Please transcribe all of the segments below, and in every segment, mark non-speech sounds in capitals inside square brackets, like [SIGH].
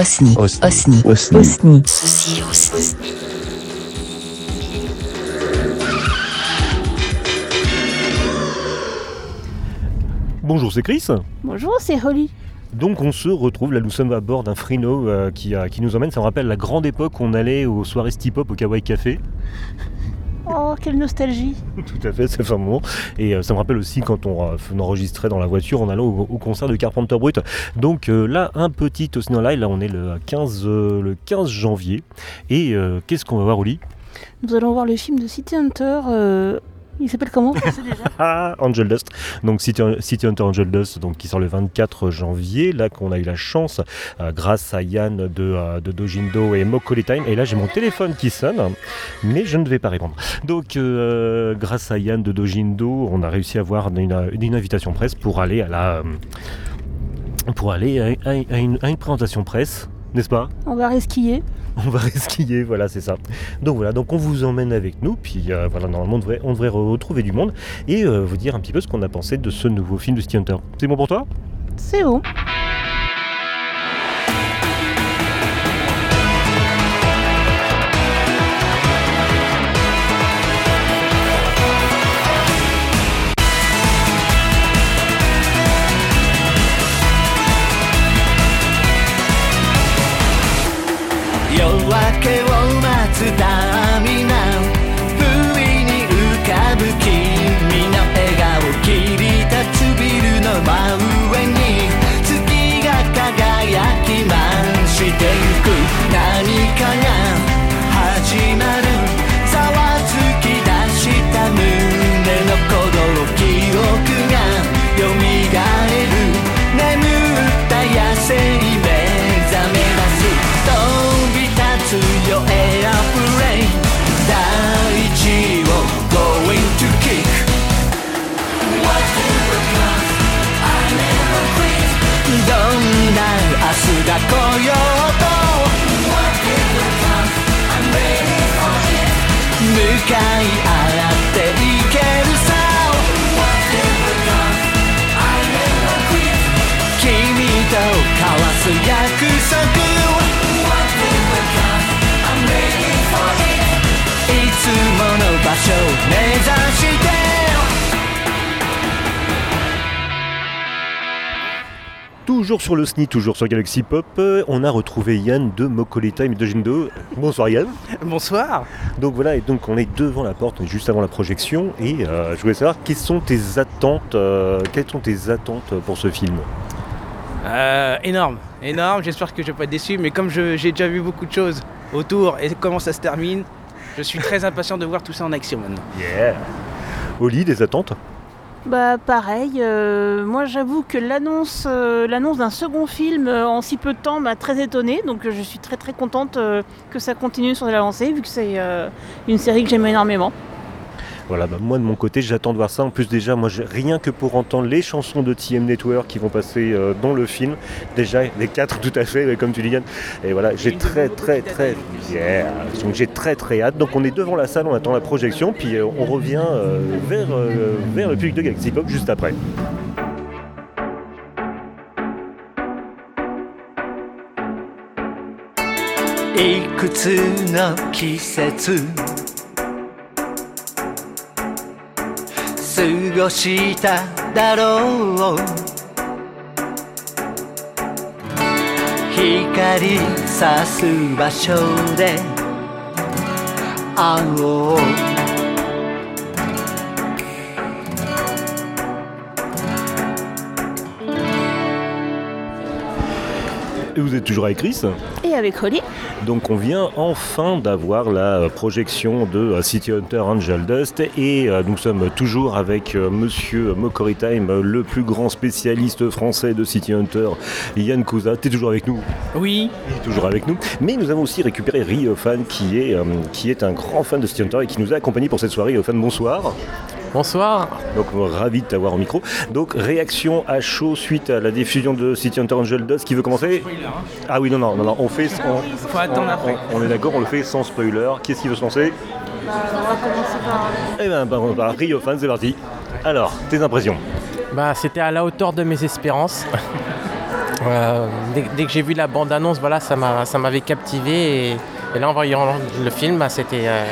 Osni. Osni. Osni. Osni. Osni. Ceci aussi. Bonjour, c'est Chris. Bonjour, c'est Holly. Donc on se retrouve, là nous sommes à bord d'un Frino euh, qui, a- qui nous emmène, ça me rappelle la grande époque où on allait aux soirées Stip-Hop au Kawaii Café. Oh, quelle nostalgie. [LAUGHS] Tout à fait, ça fait un moment. Et euh, ça me rappelle aussi quand on, euh, enregistrait dans la voiture en allant au, au concert de Carpenter Brut. Donc euh, là, un petit Osni Live, là on est le 15, euh, le 15 janvier. Et qu'est-ce qu'on va voir, Oli? Nous allons voir le film de City Hunter. Il s'appelle comment déjà [LAUGHS] Ah, Angel Dust. Donc City, City Hunter Angel Dust, donc qui sort le 24 janvier. Là qu'on a eu la chance, euh, grâce à Yann de, euh, de Dojindo et Mokoli Time. Et là j'ai mon téléphone qui sonne, mais je ne vais pas répondre. Donc euh, grâce à Yann de Dojindo, on a réussi à avoir une, une invitation presse pour aller à la euh, pour aller à, à- à une, à une présentation presse, n'est-ce pas On va resquiller. on va resquiller, voilà, c'est ça. Donc voilà, donc on vous emmène avec nous, puis euh, voilà, normalement on devrait, on devrait retrouver du monde et euh, vous dire un petit peu ce qu'on a pensé de ce nouveau film de City Hunter. C'est bon pour toi? C'est bon.「けを待つターミナル」「不意に浮かぶ君の笑顔」「切り立つビルの真上に」「月が輝きましてゆく」「何かが 所を目指して Toujours sur le SNI, toujours sur Galaxy Pop, euh, on a retrouvé Yann de Mokoli Time et de Jindo. Bonsoir Yann. Bonsoir. Donc voilà, et donc on est devant la porte, on est juste avant la projection, et euh, je voulais savoir quelles sont tes attentes, euh, quelles sont tes attentes pour ce film Euh, énorme, énorme. J'espère que je vais pas être déçu, mais comme je- j'ai déjà vu beaucoup de choses autour et comment ça se termine, je suis très impatient de voir tout ça en action maintenant. Yeah Oli, des attentes? Bah pareil, euh, moi j'avoue que l'annonce euh, l'annonce d'un second film euh, en si peu de temps m'a très étonnée, donc je suis très très contente euh, que ça continue sur la lancée, vu que c'est euh, une série que j'aime énormément. Voilà, bah, moi de mon côté, j'attends de voir ça. En plus, déjà, moi, rien que pour entendre les chansons de TM Network qui vont passer euh, dans le film, déjà, les quatre tout à fait, comme tu dis. Et voilà, j'ai très, très, très, yeah. donc j'ai très, très hâte. Donc on est devant la salle, on attend la projection, puis euh, on revient euh, vers, vers le public de Galaxy Pop juste après. ごしただろう。光さす場所で会 Et vous êtes toujours avec Chris Et avec Holly, Donc on vient enfin d'avoir la projection de euh, City Hunter Angel Dust et euh, nous sommes toujours avec euh, monsieur Mokori Time, le plus grand spécialiste français de City Hunter, Yann Kouza. T'es toujours avec nous Oui, Il est toujours avec nous. Mais nous avons aussi récupéré Riofan qui est, qui est un grand fan de City Hunter et qui nous a accompagnés pour cette soirée. Riofan, bonsoir. Bonsoir. Donc euh, ravi de t'avoir au micro. Donc réaction à chaud suite à la diffusion de City Hunter Angel Dust qui veut commencer Ah oui non non non, non on fait on, faut attendre on- après. on- on est d'accord, on le fait sans spoiler. Qu'est-ce qui veut se lancer? Eh ben, bah, on va Rio Fan, c'est parti. Alors, tes impressions? Bah, c'était à la hauteur de mes espérances. [LAUGHS] Euh, dès, dès que j'ai vu la bande-annonce, voilà, ça m'a- ça m'avait captivé. Et, et là, en voyant le film, bah, c'était euh,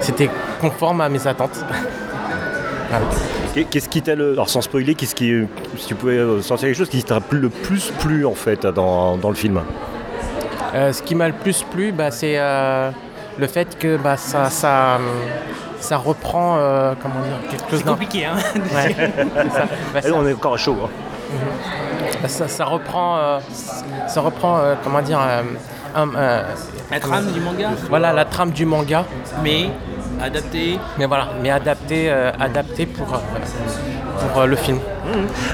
c'était conforme à mes attentes. [LAUGHS] Qu'est-ce qui t'a le. Alors sans spoiler, qu'est-ce qui. Si tu pouvais euh, sortir quelque chose qui t'a le plus plu en fait dans, dans le film? Euh, ce qui m'a le plus plu, bah, c'est euh, le fait que bah, ça, ça, ça reprend euh, comment dire, quelque chose C'est compliqué, hein Ouais, [LAUGHS] c'est ça. Bah, On est encore à chaud. hein. ça, ça- ça reprend, euh, ça reprend euh, comment dire, euh, un- euh, La trame du manga, voilà la trame du manga, mais adapté. mais voilà, mais adapté, euh, adapté pour, euh, pour euh, le film.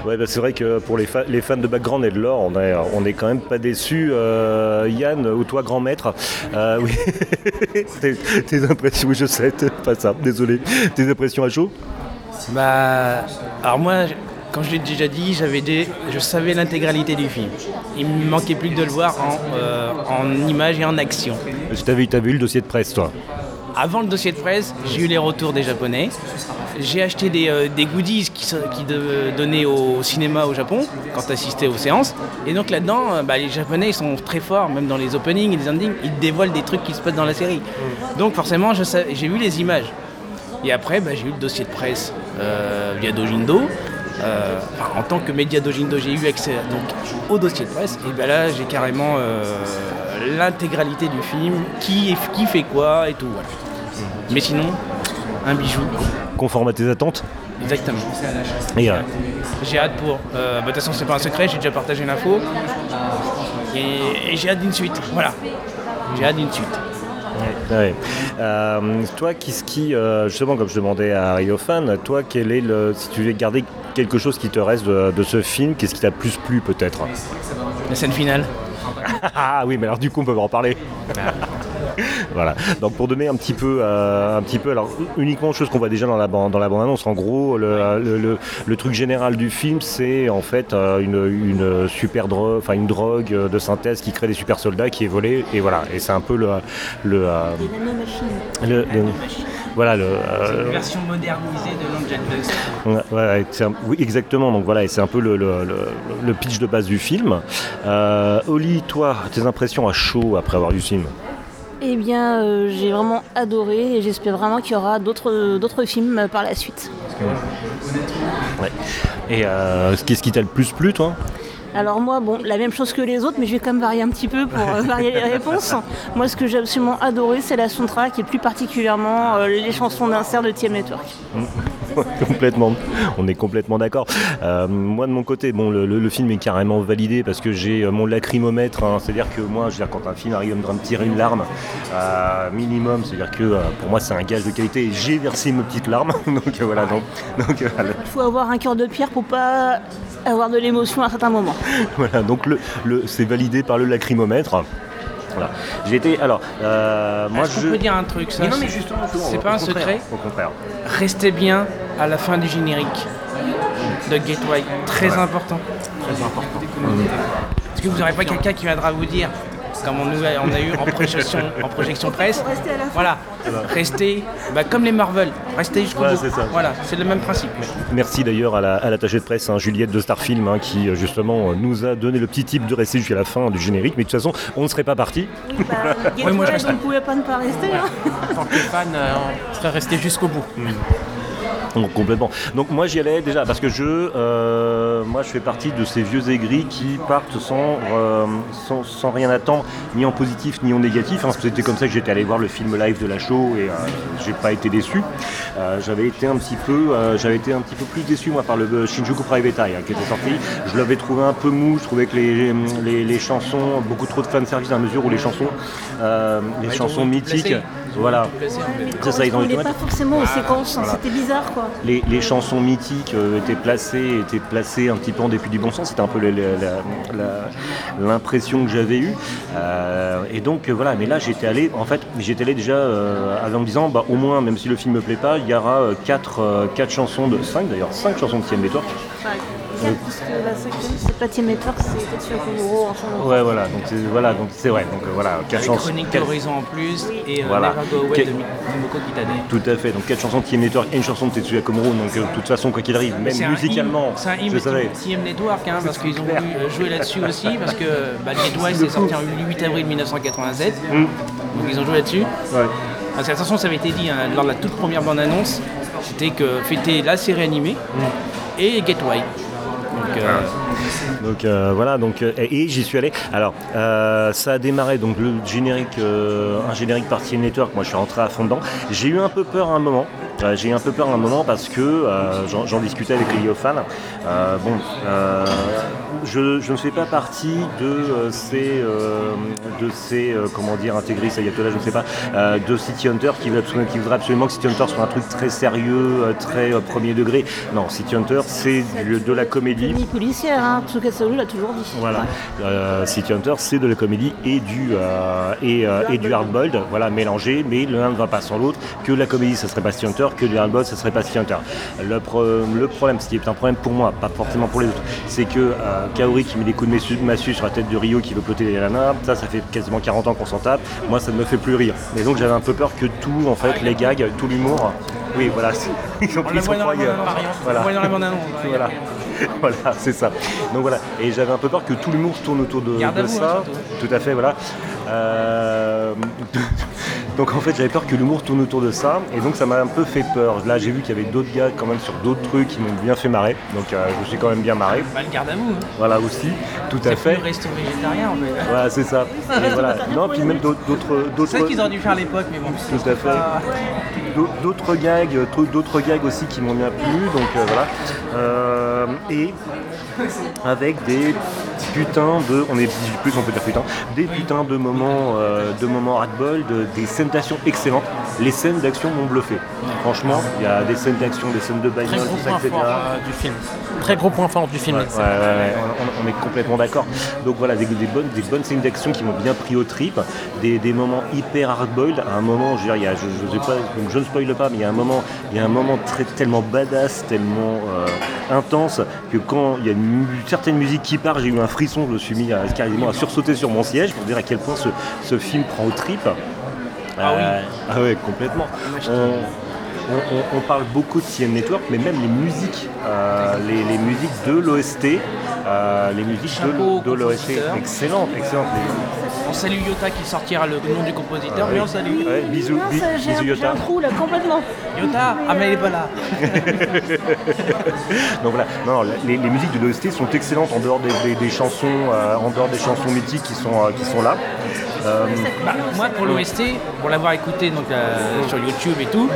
Ouais, bah, c'est vrai que pour les, fa- les fans de background et de lore, on est, on est quand même pas déçus. Euh, Yann, ou toi, grand maître, euh, oui. [LAUGHS] tes, tes impressions, oui, je sais, c'est pas ça, désolé. Tes impressions à chaud? Bah, alors moi, quand je l'ai déjà dit, j'avais des, je savais l'intégralité du film. Il me manquait plus que de le voir en, euh, en images et en action. T'avais t'avais eu le dossier de presse, toi? Avant le dossier de presse, j'ai eu les retours des Japonais. J'ai acheté des, euh, goodies qui, qui donnaient au cinéma au Japon quand t'assistais aux séances. Et donc là-dedans, euh, bah, les Japonais ils sont très forts, même dans les openings et les endings, ils dévoilent des trucs qui se passent dans la série. Donc forcément, j'ai vu les images. Et après, bah, j'ai eu le dossier de presse euh, via Dojindo. En tant que média Dojindo, j'ai eu accès donc, au dossier de presse. Et ben là, j'ai carrément l'intégralité du film, qui, est- qui fait quoi et tout. Mais sinon, un bijou. Conforme à tes attentes Exactement. Et, euh, J'ai hâte pour. euh, bah, De toute façon, c'est pas un secret, j'ai déjà partagé l'info. Et, et j'ai hâte d'une suite. Voilà. J'ai hâte d'une suite. ouais. Euh, toi, qu'est-ce qui, euh, justement, comme je demandais à Ryofan, toi, quel est le. Si tu veux garder quelque chose qui te reste de, de ce film, qu'est-ce qui t'a plus plu peut-être? La scène finale. [LAUGHS] Ah oui, mais alors du coup, on peut en parler. [LAUGHS] voilà. Donc pour donner un petit peu, euh, un petit peu, alors uniquement chose qu'on voit déjà dans la bande, dans la bande annonce. En gros, le, le- le- le truc général du film, c'est en fait euh, une, une super drogue, enfin une drogue de synthèse qui crée des super soldats qui est volée. Et voilà. Et c'est un peu le, le, euh, le- le- voilà le. euh, version modernisée de c'est un- oui, exactement. Donc voilà, et c'est un peu le, le- le- le pitch de base du film. Euh, Oli, toi, tes impressions à chaud après avoir vu ce film? Eh bien, euh, j'ai vraiment adoré et j'espère vraiment qu'il y aura d'autres d'autres films euh, par la suite. Et euh, qu'est-ce qui t'a le plus plu, toi? Alors moi, bon, la même chose que les autres, mais je vais quand même varier un petit peu pour euh, [LAUGHS] varier les réponses. Moi, ce que j'ai absolument adoré, c'est la soundtrack et plus particulièrement euh, les chansons d'insert de TM Network. [LAUGHS] complètement. On est complètement d'accord. Euh, moi de mon côté, bon, le, le- le film est carrément validé parce que j'ai euh, mon lacrymomètre. hein. c'est-à-dire que moi, je veux dire, quand un film arrive à me tirer une larme, euh, minimum, c'est-à-dire que euh, pour moi, c'est un gage de qualité. Et j'ai versé mes petites larmes. [LAUGHS] donc voilà. Donc, donc, voilà. Il faut avoir un cœur de pierre pour pas avoir de l'émotion à certains moments. [LAUGHS] Voilà, donc le, le- c'est validé par le lacrymomètre. Voilà. J'ai été. Alors, euh, moi, je. peut dire un truc ça Mais non, mais c'est- justement, c'est au pas un contraire, secret. Au contraire. Restez bien à la fin du générique de Gateway. Très important. Très important. Est-ce que vous n'aurez pas quelqu'un qui viendra vous dire, comme on, nous a, on a eu en projection, [LAUGHS] en projection presse, rester à la fin. voilà, restez bah, comme les Marvel, restez jusqu'au bout. c'est ça. Voilà, c'est le même principe. Merci d'ailleurs à la- à l'attachée de presse, hein, Juliette de Starfilm, hein, qui euh, justement euh, nous a donné le petit type de rester jusqu'à la fin du générique. Mais de toute façon, on ne serait pas parti. Oui, bah, [LAUGHS] moi, je ne pouvait pas ne pas rester. hein. En tant que fan, euh, on serait resté jusqu'au bout. Donc, [LAUGHS] complètement. Donc moi j'y allais déjà parce que je, euh, moi je fais partie de ces vieux aigris qui partent sans, euh, sans, sans rien attendre, ni en positif ni en négatif. hein. C'était comme ça que j'étais allé voir le film live de la show et euh, j'ai pas été déçu. Euh, j'avais été un petit peu, j'avais été un petit peu plus déçu moi par le Shinjuku Private Eye hein, qui était sorti. Je l'avais trouvé un peu mou. Je trouvais que les, les, les chansons, beaucoup trop de fanservice à mesure où les chansons, les chansons mythiques, voilà. Ça, ils ont pas forcément aux séquences, hein, c'était bizarre quoi. Les, les chansons mythiques euh, étaient placées, étaient placées un petit peu en dépit du bon sens, c'était un peu l'impression que j'avais eue. Euh, et donc euh, voilà, mais là j'étais allé, en fait, j'étais allé déjà en me disant, bah, au moins, même si le film me plaît pas, il y aura 4 quatre, quatre chansons de 5 d'ailleurs, 5 chansons de Siam Network. 4, puisque la cinquième, c'est sur en. Ouais, voilà, donc c'est voilà, donc c'est vrai. Donc euh, voilà, quatre chansons. Chronique quatre- d'Horizon en plus et euh, Voilà. Tout à fait. Donc quatre chansons de Team Network et une chanson de Tetsuya Komuro. Donc euh, de toute façon, quoi qu'il arrive, même musicalement, c'est un hymne Network, hein, parce qu'ils ont voulu jouer là-dessus aussi, [LAUGHS] parce que bah, c'est sorti le 8 avril 1987, mm. donc ils ont joué là-dessus. Ouais. Parce que attention, ça avait été dit hein, lors de la toute première bande-annonce, c'était que fêter la série animée mm. et Gateway. Donc, euh, Donc euh, voilà, donc euh, et, et j'y suis allé. Alors euh, ça a démarré donc le générique, euh, un générique par Team Network. Moi je suis rentré à fond dedans. J'ai eu un peu peur à un moment. Euh, J'ai eu un peu peur à un moment parce que euh, j'en discutais avec les fans. Euh, bon, je, je ne fais pas partie de ces, de ces comment dire intégristes ayatollahs, je ne sais pas, de City Hunter qui, voudrait absolument que City Hunter soit un truc très sérieux, très premier degré. Non, City Hunter c'est de la comédie. Ni policière, hein. Tsukasa l'a toujours dit. Voilà, City Hunter, c'est de la comédie et du et, et du hardboiled, voilà, mélangé, mais l'un ne va pas sans l'autre. Que la comédie, ça serait pas City Hunter, que du hardboiled, ça serait pas City Hunter. Le, pro- le problème, ce qui est un problème pour moi, pas forcément pour les autres, c'est que euh, Kaori qui met des coups de massue, sur la tête de Rio qui veut ploter les nanas, ça, ça fait quasiment 40 ans qu'on s'en tape. Moi, ça ne me fait plus rire. Et donc, j'avais un peu peur que tout, en fait, les gags, tout l'humour, oui, voilà, [LAUGHS] ils ont on pris son. Voilà. Voilà. [LAUGHS] voilà, c'est ça. Donc voilà, et j'avais un peu peur que tout l'humour tourne autour de, ça. hein, surtout. Tout à fait, voilà. Euh, Donc en fait, j'avais peur que l'humour tourne autour de ça, et donc ça m'a un peu fait peur. Là, j'ai vu qu'il y avait d'autres gars quand même sur d'autres trucs qui m'ont bien fait marrer, donc euh, je me suis quand même bien marré. Bah, le garde à vous. hein. Voilà aussi, tout à fait. resto végétarien en fait. Voilà, c'est ça. [LAUGHS] Et voilà. Non, puis même d'autres. C'est ça qu'ils auraient dû faire à l'époque, mais bon. Tout à fait. D'au- D'autres gags, euh, tr- d'autres gags aussi qui m'ont bien plu, donc euh, voilà. Euh, et avec des putains de, on est 18 plus, on peut dire putain, des putains de moments, euh, de moments hardball, de- des scènes d'action excellentes. Les scènes d'action m'ont bluffé. Franchement, il y a des scènes d'action, des scènes de bagnole, tout ça, etc. euh, du film. Très gros point fort du film. Ouais, ouais, ouais, on, on- on est complètement d'accord. Donc voilà, des, des bonnes, des bonnes scènes d'action qui m'ont bien pris au trip, des, des moments hyper hard-boiled. À un moment, je veux dire, il y a, je, je sais pas, donc je ne spoile pas, mais il y a un moment, il y a un moment très, tellement badass, tellement euh, intense que quand il y a une mu- certaine musique qui part, j'ai eu un frisson, je me suis mis à, quasiment à sursauter sur mon siège pour dire à quel point ce, ce film prend au trip. Ah oui. Euh, ah ouais, complètement. On- on, on- on parle beaucoup de CN Network, mais même les musiques, euh, les, les musiques de l'OST, euh, les musiques Chapeau de, de l'OST, compositeur. excellentes, excellentes. On salue Yota qui sortira le nom du compositeur, Ah mais oui. on salue. Ouais, bisous, j'ai bisous un, j'ai Yota. un trou là complètement. Yota Ah, mais elle est pas là. [LAUGHS] Donc voilà, non, non, les, les musiques de l'OST sont excellentes en dehors des, des- des chansons, euh, en dehors des chansons mythiques qui sont, euh, qui sont là. Euh, Bah, moi, pour l'OST, pour l'avoir écouté donc, euh, sur YouTube et tout,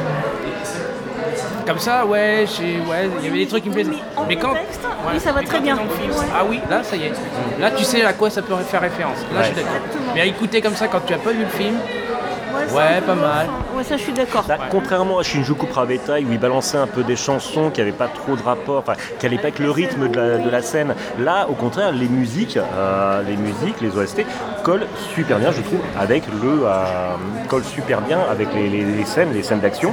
comme ça, ouais, j'ai- ouais, il y avait des trucs qui me plaisaient. en Mais quand, oui, ça va mais très bien. t'es dans le film, Ouais. Ah oui, là, ça y est. Là, tu sais à quoi ça peut faire référence. Là, je suis d'accord. Mais à écouter comme ça quand tu as pas vu le film, Ouais, pas mal. Ouais, ça je suis d'accord. Là, Contrairement à Shinjuku Prabetai où il balançait un peu des chansons qui n'avaient pas trop de rapport, enfin qui n'allaient pas avec le rythme de la, de la scène, là au contraire les musiques, euh, les musiques, les OST collent super bien je trouve avec le euh, collent super bien avec les, les- les scènes, les scènes d'action.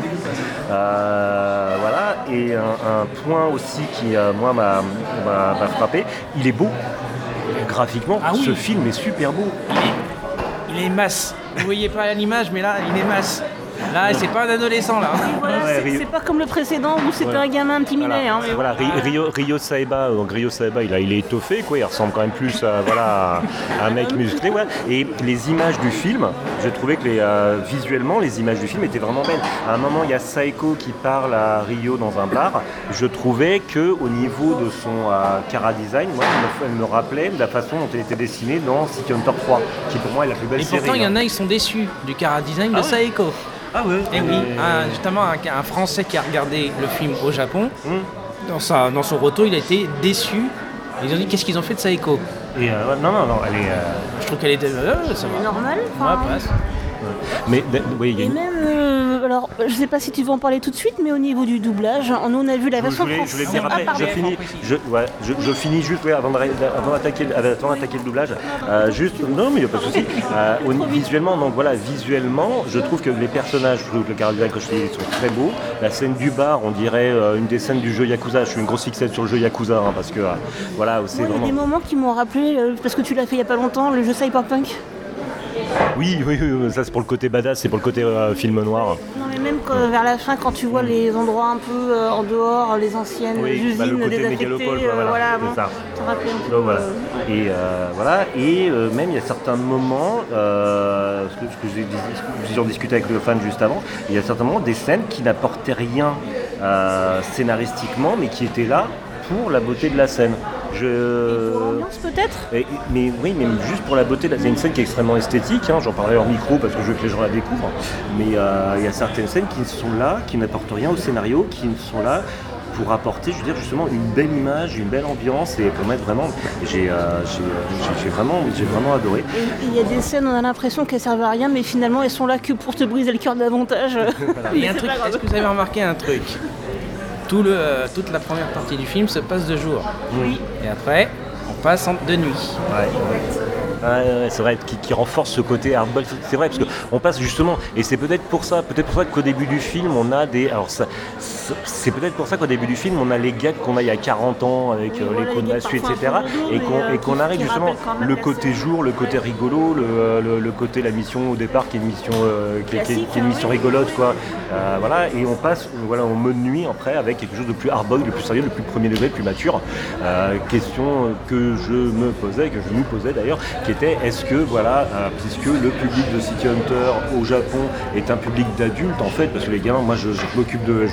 Euh, voilà et un, un point aussi qui euh, moi m'a m'a- m'a frappé, il est beau graphiquement. Ah oui. Ce film est super beau. il est masse. Vous voyez pas l'image, mais là, il est masse. Là, c'est pas un adolescent, là. Voilà, Ouais, c'est- Rio- c'est pas comme le précédent où c'était Voilà. un gamin intimidé. Voilà, hein, mais Voilà, Ri- Rio, Rio Saeba, donc Rio Saeba, il, a, il est étoffé, quoi, il ressemble quand même plus à, voilà, à un mec musclé. voilà. Et les images du film, j'ai trouvé que les, euh, visuellement, les images du film étaient vraiment belles. À un moment, il y a Saeko qui parle à Rio dans un bar. Je trouvais que au niveau de son euh, cara design, moi, elle me, elle me rappelait de la façon dont elle était dessinée dans City Hunter 3, qui pour moi est la plus belle Et série. pourtant, il y en hein. a, ils sont déçus du cara design de Saeko. Ah ouais Et oui, Et- un- justement, un, un Français qui a regardé le film au Japon, Hum. dans, sa, dans son retour, il a été déçu. Ils ont dit qu'est-ce qu'ils ont fait de Saeko Et, euh, non, non, non, elle est. euh, Je trouve qu'elle était. euh, ça C'est va. normal. Enfin, passe. Mais oui, il y a Et une- même, euh, alors, je sais pas si tu veux en parler tout de suite, mais au niveau du doublage, nous on a vu la Je version je voulais dire après, Ah, je finis, je, ouais, je, je finis juste ouais, avant d'attaquer avant d'attaquer le doublage. Euh, juste, non mais il n'y a pas de souci. [LAUGHS] Euh, visuellement, donc voilà, visuellement, je trouve que les personnages, je trouve que le caractère que je dis, sont très beaux. La scène du bar, on dirait une des scènes du jeu Yakuza. Je suis une grosse fixette sur le jeu Yakuza hein, parce que voilà, c'est Moi, il y a vraiment. des moments qui m'ont rappelé, parce que tu l'as fait il y a pas longtemps, le jeu Cyberpunk. Oui, oui, oui, ça c'est pour le côté badass, c'est pour le côté euh, film noir. Non, mais même que vers la fin, quand tu vois les endroits un peu euh, en dehors, les anciennes Oui, usines bah, le côté désaffectées, mégalopole, quoi, euh, voilà, voilà, bon, ça. rappelle un peu, Donc voilà. Et voilà. Et même il y a certains moments, ce que, ce que j'en discutais avec le fan juste avant, il y a certains moments des scènes qui n'apportaient rien scénaristiquement, mais qui étaient là pour la beauté de la scène. Je... pour l'ambiance peut-être mais oui, mais juste pour la beauté, de la- c'est une scène qui est extrêmement esthétique, hein, j'en parlais hors micro parce que je veux que les gens la découvrent, mais euh, il y a certaines scènes qui sont là, qui n'apportent rien au scénario, qui sont là pour apporter, je veux dire, justement une belle image, une belle ambiance et pour mettre vraiment, j'ai euh, euh, vraiment, j'ai vraiment adoré. Et il y a des scènes, on a l'impression qu'elles servent à rien, mais finalement elles sont là que pour te briser le cœur davantage. [LAUGHS] Il y a un truc, est-ce que vous avez remarqué un truc? Tout le, euh, Toute la première partie du film se passe de jour. Oui. Et après, on passe en- de nuit. Ouais. Ouais, ouais, c'est vrai, qui, qui renforce ce côté hardball. C'est vrai, parce qu'on passe justement, et c'est peut-être pour ça, peut-être pour ça qu'au début du film, on a des. Alors, ça, c'est peut-être pour ça qu'au début du film, on a les gags qu'on a il y a 40 ans avec Oui, euh, les coups de massue, etc. Et qu'on euh, et qu'on qui- arrive justement le côté jour, le côté rigolo, le, le- le côté, la mission au départ qui est une mission, euh, qui, est- qui est- Classique, qui est une hein, mission rigolote, quoi. Euh, voilà, et on passe voilà, en mode nuit après avec quelque chose de plus hardball, de plus sérieux, de plus premier degré, de plus mature. Euh, question que je me posais, que je nous posais d'ailleurs, qui était est-ce que, voilà, euh, puisque le public de City Hunter au Japon est un public d'adultes en fait, parce que les gamins, moi je, je m'occupe de,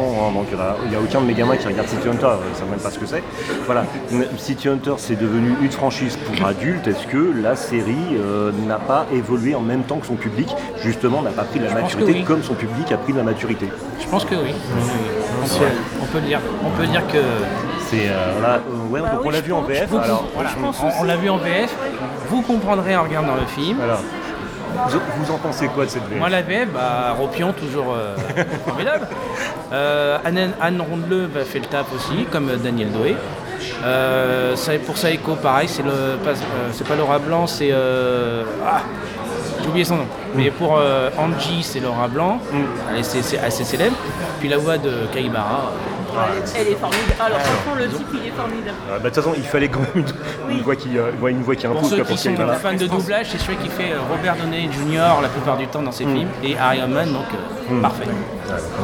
hein, donc il y a- il n'y a, aucun de mes gamins qui regarde City Hunter, ils ne savent même pas ce que c'est. Voilà, City Hunter c'est devenu une franchise pour adultes, est-ce que la série euh, n'a pas évolué en même temps que son public, justement n'a pas pris de la maturité oui. comme son public a pris de la maturité Je pense que oui. On peut, on peut dire, on peut dire que euh, euh, ouais, Bah donc oui, on l'a je vu en pense- VF. Alors, voilà, pense on, l'a vu en VF. Vous comprendrez en regardant le film. alors, vous, vous en pensez quoi de cette VF Moi la VF, bah, Ropion toujours euh, [LAUGHS] formidable. Euh, Anne, Anne Rondeleu bah, fait le taf aussi, comme euh, Daniel Doé. Euh, ça- pour Saeko, pareil, c'est pas, c'est pas Laura Blanc, c'est euh, ah, j'ai oublié son nom. Mais pour Angie, c'est Laura Blanc. Elle est- assez célèbre. Puis la voix de Kaibara. Elle est formidable. Alors franchement, le type, il est formidable. Euh, bah, De toute façon, il fallait quand même une, voix qui, euh, une voix qui Pour impose ceux quoi, qui pour sont fans de doublage, c'est celui qui fait euh, Robert Downey Jr. la plupart du temps dans ses films et Harry Oman, donc euh, parfait.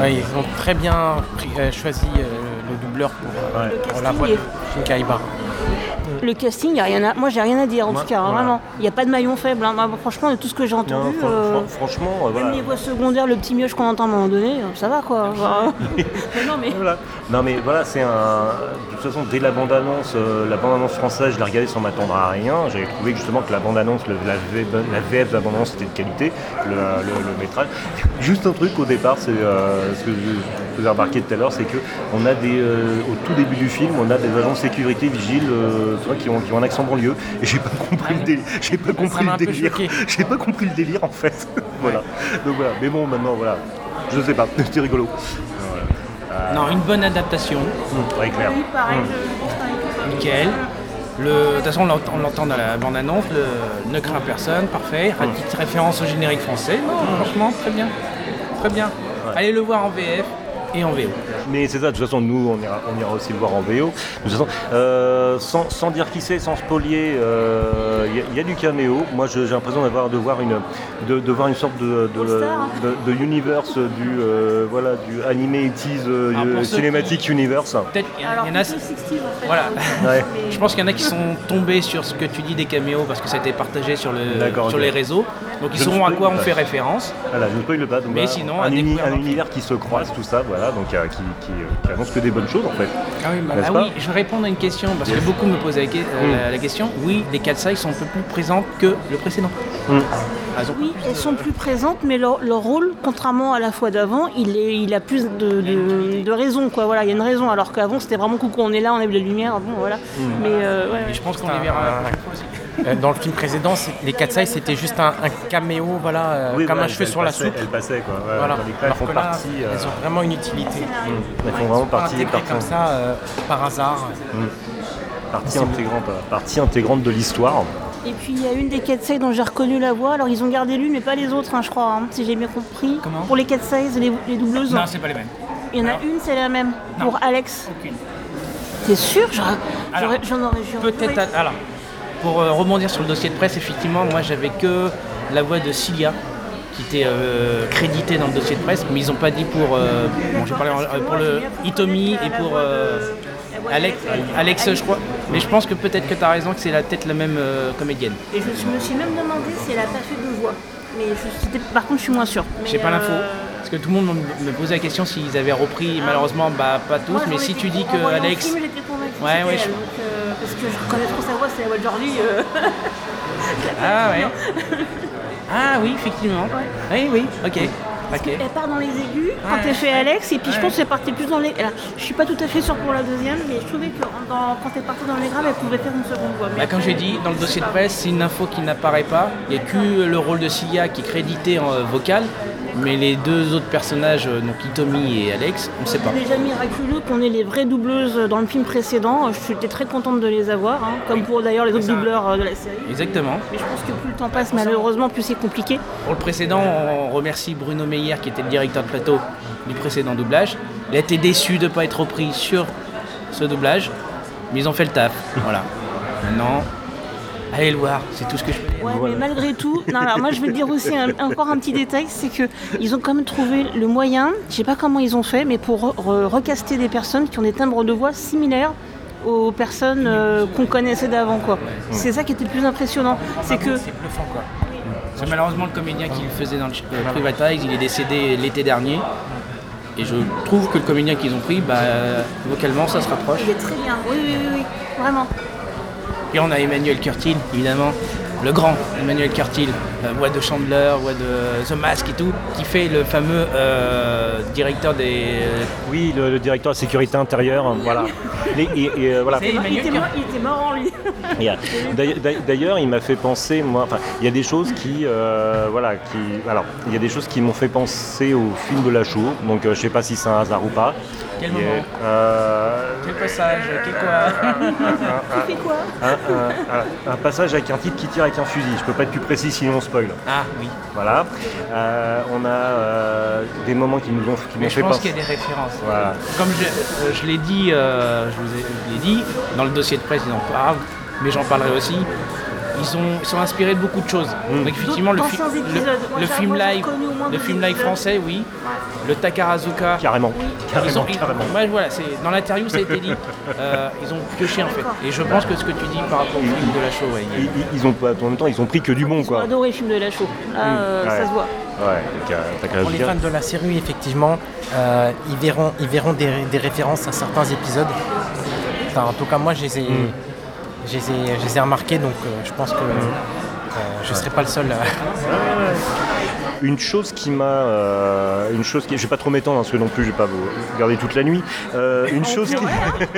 Ouais, ils ont très bien pris- euh, choisi euh, le doubleur pour, euh, Ouais. pour la voix de Shinkai. Le casting, y a rien à... moi j'ai rien à dire en tout cas, hein, voilà. vraiment. Il n'y a pas de maillon faible. hein. Franchement, de tout ce que j'ai Non, entendu, fran- euh, fran- franchement, euh, voilà. même les voix secondaires, le petit mioche qu'on entend à un moment donné, euh, ça va quoi. [LAUGHS] [LAUGHS] Non mais. Voilà. Non mais voilà, c'est un. De toute façon, dès la bande-annonce, euh, la bande-annonce française, je l'ai regardée sans m'attendre à rien. J'avais trouvé que justement que la bande-annonce, la, V- la VF de la bande-annonce était de qualité, le, le- le métrage. Juste un truc au départ, c'est euh, ce que je vous ai remarqué tout à l'heure, c'est que on a des, euh, au tout début du film, on a des agents de sécurité vigiles, euh, qui ont, qui ont un accent banlieue. Et j'ai pas compris le délire. J'ai pas compris le délire. J'ai pas compris le délire en fait. [LAUGHS] voilà. Donc voilà. Mais bon, maintenant voilà. Je sais pas. C'était rigolo. Voilà. Non, une bonne adaptation, Hum, ouais, clair. Oui, pareil, pareil. nickel. Le- De toute façon, on l'entend- dans la bande-annonce, le ne craint personne, parfait. Petite référence au générique français, non, franchement, très bien. Très bien. Allez le voir en VF et en VO. Mais c'est ça, de toute façon, nous, on ira, on ira aussi le voir en VO. De toute façon, euh, sans, sans dire qui c'est, sans spolier, euh, il y, a- il y a du caméo. Moi, je- j'ai l'impression d'avoir de voir une, de, de voir une sorte de, de, de- de universe du, euh, voilà, du animé 80s euh, Alors, pour ceux cinématique universe. Peut-être qu'il y, Alors, y en a. plutôt 60 en fait. Voilà. Ouais. Je pense qu'il y en a qui sont tombés sur ce que tu dis des caméos parce que ça a été partagé sur, le, sur les réseaux. Donc ils sauront à quoi on fait référence. Voilà, je ne spoil pas. Donc, Mais sinon, un, uni- un univers qui se croise, tout ça, voilà, donc euh, qui, qui, euh, qui annonce que des bonnes choses en fait. Ah oui, bah, ah oui, je vais répondre à une question parce Yes. que beaucoup me posaient la, que- euh, Mm. la- question. Oui, les 4 sides sont un peu plus présentes que le précédent. Mm. Ah, Oui, elles de- sont plus présentes, mais leur, leur rôle, contrairement à la fois d'avant, il, est, il a plus de, de, de raisons, quoi. Voilà, il y a une raison, alors qu'avant c'était vraiment coucou, on est là, on a vu la lumière, bon, voilà. Mais euh, ouais, Et ouais. je pense qu'on C'est les verra un- Euh, dans le film précédent, les Katsai c'était juste un, un caméo, voilà, euh, Oui, comme voilà, un cheveu sur la soupe. Elle passait quoi. Ouais, Voilà. elles Alors font que là, partie. euh, elles ont vraiment une utilité. Elles Ouais, font vraiment partie, comme ça euh, par hasard. partie intégrante, euh, partie intégrante de l'histoire. Et puis il y a une des Katsai dont j'ai reconnu la voix. Alors ils ont gardé lui, mais pas les autres, hein, je crois, hein, si j'ai bien compris. Comment Pour les Katsai, les, les doubleuses. Non, c'est pas les mêmes. Il y en a Alors une, c'est la même. Non. Pour Alex. Aucune. T'es sûr? J'en aurais juré. Peut-être. à- Alors, pour euh, rebondir sur le dossier de presse, effectivement, moi j'avais que la voix de Cilia qui était euh, créditée dans le dossier de presse, mais ils n'ont pas dit pour. euh, bon, j'ai parlé euh, pour le Itomi et pour Alex, Alex, je crois. Mais je pense que peut-être que tu as raison que c'est la tête la même comédienne. Et je, je me suis même demandé si elle a pas fait deux voix. Mais je, par contre, je suis moins sûre. J'ai pas l'info. Parce que tout le monde me posait la question s'ils avaient repris, malheureusement, bah pas tous, moi, mais si tu dis que Alex. film, Ouais, ouais, elle, je- donc, parce que je reconnais trop sa voix, c'est la voix de Jordi. euh. [LAUGHS] Ah ouais. Ah oui, effectivement. Oui, oui, ok. Elle part dans les aigus quand Ouais. elle fait Alex, et puis je pense qu'elle partait plus dans les. alors, je suis pas tout à fait sûre pour la deuxième, mais je trouvais que dans- quand elle partait dans les graves, elle pouvait faire une seconde voix. Mais Bah, comme j'ai dit, dans le dossier de presse, c'est une info qui n'apparaît pas. Il n'y a que le rôle de Cilia qui est crédité en euh, vocal, mais les deux autres personnages, euh, donc Itomi et Alex, on ne sait pas. C'est déjà miraculeux qu'on ait les vraies doubleuses dans le film précédent. J'étais très contente de les avoir, hein, comme pour d'ailleurs les autres ça. doubleurs euh, de la série. Exactement. Mais je pense que plus le temps passe, malheureusement, plus c'est compliqué. Pour le précédent, on remercie Bruno Meyer qui était le directeur de plateau du précédent doublage. Il a été déçu de ne pas être repris sur ce doublage, mais ils ont fait le taf. Voilà. Maintenant, allez le voir, c'est tout ce que je peux dire. Ouais, Voilà. mais malgré tout, non, alors moi je vais te dire aussi un- encore un petit détail, c'est que ils ont quand même trouvé le moyen, je sais pas comment ils ont fait, mais pour re- re- recaster des personnes qui ont des timbres de voix similaires aux personnes euh, qu'on connaissait d'avant quoi. C'est ça qui était le plus impressionnant, c'est que C'est bluffant quoi. Que malheureusement, le comédien qui le faisait dans le euh, Privatize, il est décédé l'été dernier. Et je trouve que le comédien qu'ils ont pris, bah, vocalement, ça se rapproche. il est très bien. Oui, oui, oui, oui, vraiment. Et on a Emmanuel Curtil, évidemment, le grand Emmanuel Curtil, euh, voix de Chandler, voix de The Mask et tout, qui fait le fameux euh, directeur des. Oui, le, le directeur de sécurité intérieure, voilà. Les- et, et, euh, voilà. Il était, mort, il était mort en lui. [LAUGHS] Euh, d'ailleurs- il m'a fait penser, moi, enfin, il y a des choses qui, euh, voilà, qui, alors, il y a des choses qui m'ont fait penser au film de la show. Donc, euh, je sais pas si c'est un hasard ou pas. Quel moment euh, Quel passage Quel quoi [LAUGHS] Tu fais quoi un, un- un- un passage avec un type qui tire avec un fusil. Je peux pas être plus précis sinon on spoil. Ah oui. Voilà. Euh, on a euh, des moments qui nous ont, qui Mais je fait pense qu'il y a des références. Voilà. Comme je, je l'ai dit, euh, je vous ai, je dit, dans le dossier de presse, ils en parlent, mais j'en parlerai aussi. Ils, ont, ils sont inspirés de beaucoup de choses. Donc effectivement, le, fi- D'anciens le- épisodes. Moi, le j'ai- film live, le film live français, oui. Le Takarazuka. Carrément. Ils Carrément, ont, ils- carrément. ouais, voilà, c'est, dans l'interview, ça a été dit. [LAUGHS] Euh, ils ont pioché en fait. Et je pense que ce que tu dis par rapport au film de la show, ouais, il y a- Ils, ils- ils ont pas, en même temps, ils ont pris que du bon, J'ai quoi. adoré le film de la show. Là, euh, ouais. ça se voit. Ouais, euh, Pour les fans de la série, effectivement, euh, ils verront, ils verront des, des références à certains épisodes. Enfin, en tout cas, moi, je les ai, je les ai, je les ai remarqués, donc euh, je pense que euh, je ne serai pas le seul. euh, [LAUGHS] Une chose qui m'a, euh, une chose qui, je vais pas trop m'étendre, parce que non plus, je vais pas vous garder toute la nuit. Euh, une chose qui, [LAUGHS]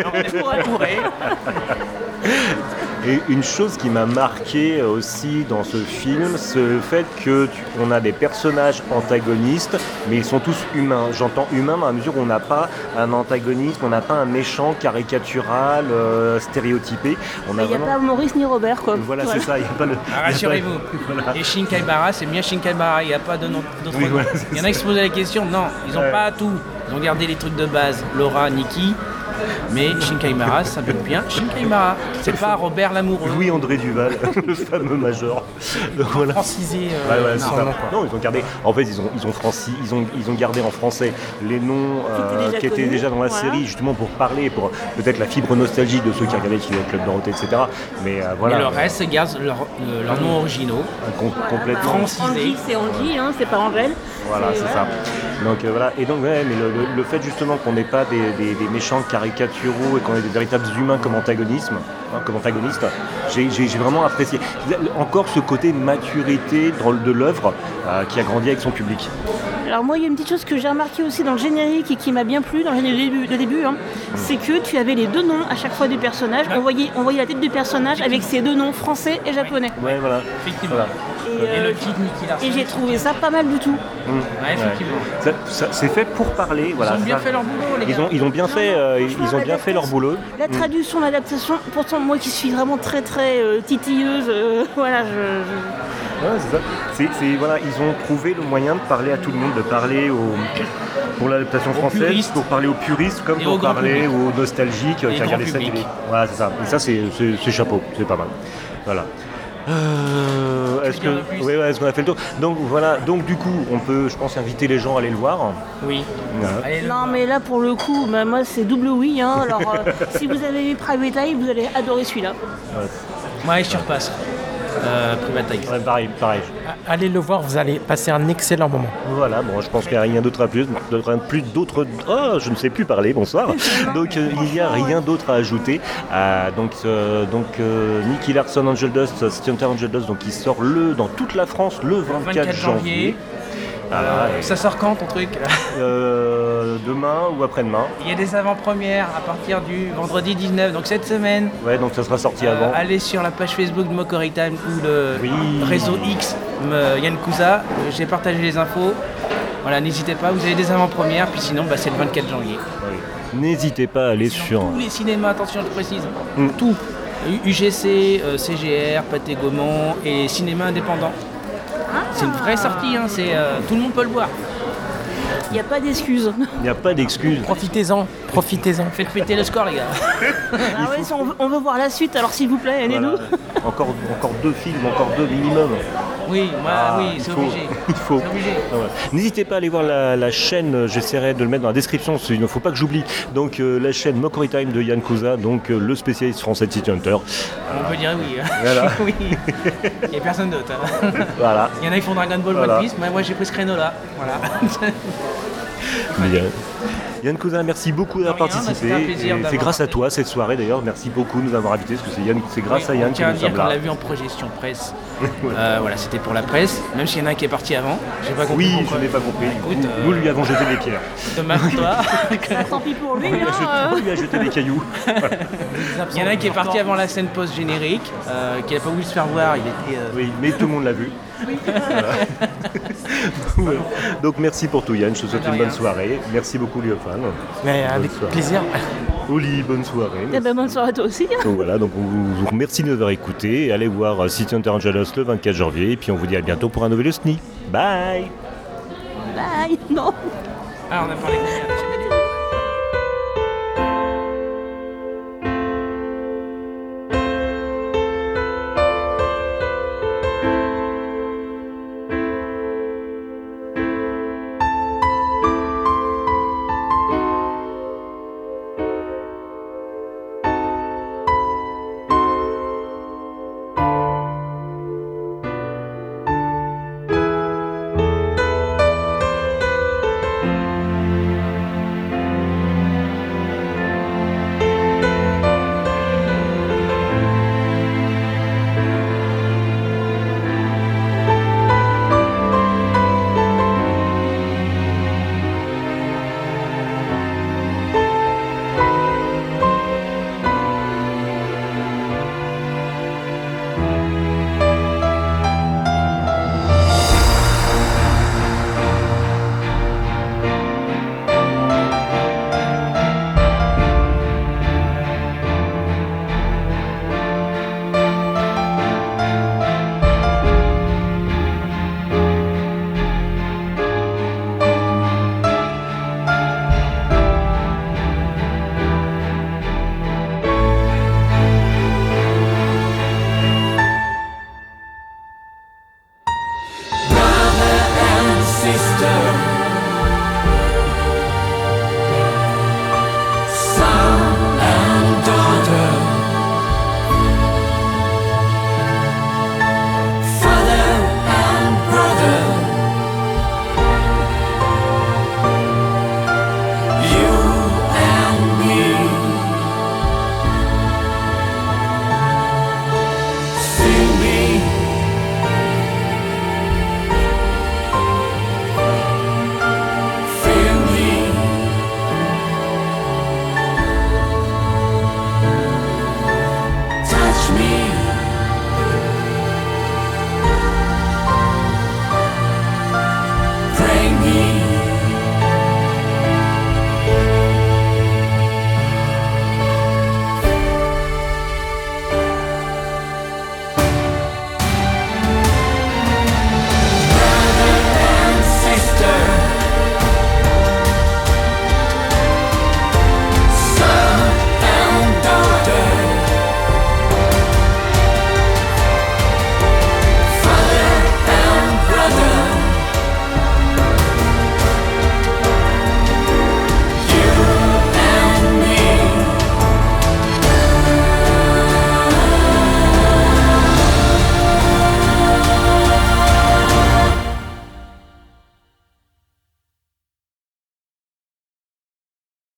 On pourrait. [LAUGHS] Et une chose qui m'a marqué aussi dans ce film, c'est le fait que tu- on a des personnages antagonistes, mais ils sont tous humains. J'entends humain dans la mesure où on n'a pas un antagoniste, on n'a pas un méchant caricatural, euh, stéréotypé. On a Il n'y a vraiment. pas Maurice ni Robert quoi. Voilà, c'est ça. Il y a pas le. Ah, il y a pas- Rassurez-vous. [LAUGHS] Voilà. Et Shinkaibara, c'est bien Shinkaibara, il n'y a pas de nom- Oui, voilà, il y en a qui se posaient la question, non, ils n'ont Ouais. pas tout. Ils ont gardé les trucs de base, Laura, Nikki, mais Shinkaimara, ça veut bien Shinkaimara. C'est pas Robert l'amoureux. Louis-André Duval, [LAUGHS] le fameux major. Donc, voilà. Franciser euh, Ouais, ouais. Non, ils ont gardé. En fait, ils ont, ils ont franci, ils ont, ils ont gardé en français les noms Qui étaient euh, déjà qui étaient connus, déjà dans la voilà. série, justement pour parler, pour peut-être la fibre nostalgie de ceux qui regardaient qui Club Dorothée, etc. Mais euh, voilà. Et le reste, ils gardent leurs euh, leurs noms originaux. Com- complètement. Francisé. Angie, c'est Angie, hein, c'est pas Angèle. Voilà, c'est ça. voilà. Donc euh, voilà. Et donc ouais, mais le, le- le fait justement qu'on n'ait pas des, des- des méchants et qu'on ait des véritables humains comme antagonisme, hein, comme antagonistes, j'ai vraiment apprécié. Encore ce côté maturité de l'œuvre euh, qui a grandi avec son public. Alors moi, il y a une petite chose que j'ai remarqué aussi dans le générique et qui m'a bien plu dans le générique de début, début, hein, c'est que tu avais les deux noms à chaque fois du personnage. On voyait, on voyait la tête du personnage avec ses deux noms français et japonais. Ouais, voilà. Effectivement. Voilà. Et, Et euh, le Nicky Larson. et j'ai trouvé ça pas mal du tout. Ouais, effectivement. C'est fait pour parler. Voilà. Ils ont bien Ça- fait leur boulot, les Ils gars. ont, ils ont bien fait, euh, ils ont bien fait leur boulot. La traduction, l'adaptation, pourtant moi qui suis vraiment très très euh, titilleuse, euh, [LAUGHS] voilà, je, je- Ouais, c'est ça. C'est, c'est- voilà, ils ont trouvé le moyen de parler à tout le monde, de parler aux, pour l'adaptation française, puristes. pour parler aux puristes, comme Et pour au parler public. aux nostalgiques Et qui regardent ça télé. Voilà, c'est ça. Et ça, c'est, c'est- c'est chapeau, c'est pas mal. Voilà. Euh, est-ce que, ouais, ouais, est-ce qu'on a fait le tour? Donc voilà, donc du coup, on peut, je pense, inviter les gens à aller le voir. Oui. Non mais là pour le coup, bah, moi c'est double oui. Hein. Alors euh, [LAUGHS] si vous avez eu Private Eye, vous allez adorer celui-là. Ouais, je surpasse. Euh, Private Eye. Ouais, pareil, pareil. Allez le voir, vous allez passer un excellent moment. Voilà, bon, je pense qu'il n'y a rien d'autre à plus, d'autres. Oh, je ne sais plus parler, bonsoir. [LAUGHS] Donc euh, il n'y a rien d'autre à ajouter. Euh, donc euh, donc euh, Nicky Larson, Angel Dust, City Hunter Angel Dust, donc il sort le dans toute la France le 24, 24 janvier. janvier. Voilà, Euh, ça sort quand ton truc euh, demain ou après-demain. Il y a des avant-premières à partir du vendredi 19, donc cette semaine. Ouais, donc ça sera sorti Euh, avant. allez sur la page Facebook de Mockery Time ou le Oui. réseau X me- Yann Kouza. Euh, J'ai partagé les infos. Voilà, n'hésitez pas, vous avez des avant-premières, puis sinon bah, c'est le 24 janvier. Oui. N'hésitez pas à aller Sur sur. tous les cinémas, attention, je précise. Mm. Tout. U- UGC, euh, CGR, Pathé Gaumont et cinéma indépendant. C'est une vraie sortie, hein, c'est, euh, tout le monde peut le voir. Il n'y a pas d'excuses. Il n'y a pas d'excuse. Profitez-en, profitez-en. Faites péter le score, les gars. [LAUGHS] Ah ouais, on, veut, on veut voir la suite, alors s'il vous plaît, aidez-nous. Voilà. encore, encore deux films, encore deux minimum. Oui, moi, Ah, oui, il c'est obligé. Il faut. Ah ouais. N'hésitez pas à aller voir la, la chaîne, euh, j'essaierai de le mettre dans la description, il ne faut pas que j'oublie. Donc euh, la chaîne Mockery Time de Yann Kouza, donc euh, le spécialiste français de City Hunter. On peut dire oui. hein. Voilà. [LAUGHS] oui. Il n'y a personne d'autre. hein. Voilà. Il y en a qui font Dragon Ball Voilà. One Piece, mais moi j'ai pris ce créneau-là. Voilà. Bien. [LAUGHS] Yann Cousin, merci beaucoup d'avoir bah, participé. C'est grâce à toi cette soirée d'ailleurs. Merci beaucoup de nous avoir invités parce que c'est Yann, c'est grâce Oui, à Yann on que nous sommes là. l'a vu en projection presse. [LAUGHS] Euh, voilà, c'était pour la presse, même s'il y en a un qui est parti avant. J'ai pas compris Oui, pourquoi. je n'ai pas compris. Écoute, nous, euh, nous lui avons jeté des pierres. Pour toi. [LAUGHS] Tant pis pour lui. On hein, jeté, euh. on lui a jeté des cailloux. [LAUGHS] Il y en a un qui est parti avant la scène post-générique, euh, qui n'a pas voulu se faire voir. Il était. euh, Oui, mais tout le monde l'a vu. Voilà. Ouais. Donc merci pour tout Yann, je te souhaite une bonne soirée. Merci beaucoup Léophane. Mais avec soirée. plaisir. Oli, bonne soirée. Eh ben, bonne soirée à toi aussi. Donc voilà, donc on vous remercie de nous avoir écoutés. Allez voir euh, City Hunter Angelos le 24 janvier. Et puis on vous dit à bientôt pour un nouvel SNI. Bye Bye. Non. Ah, on a parlé.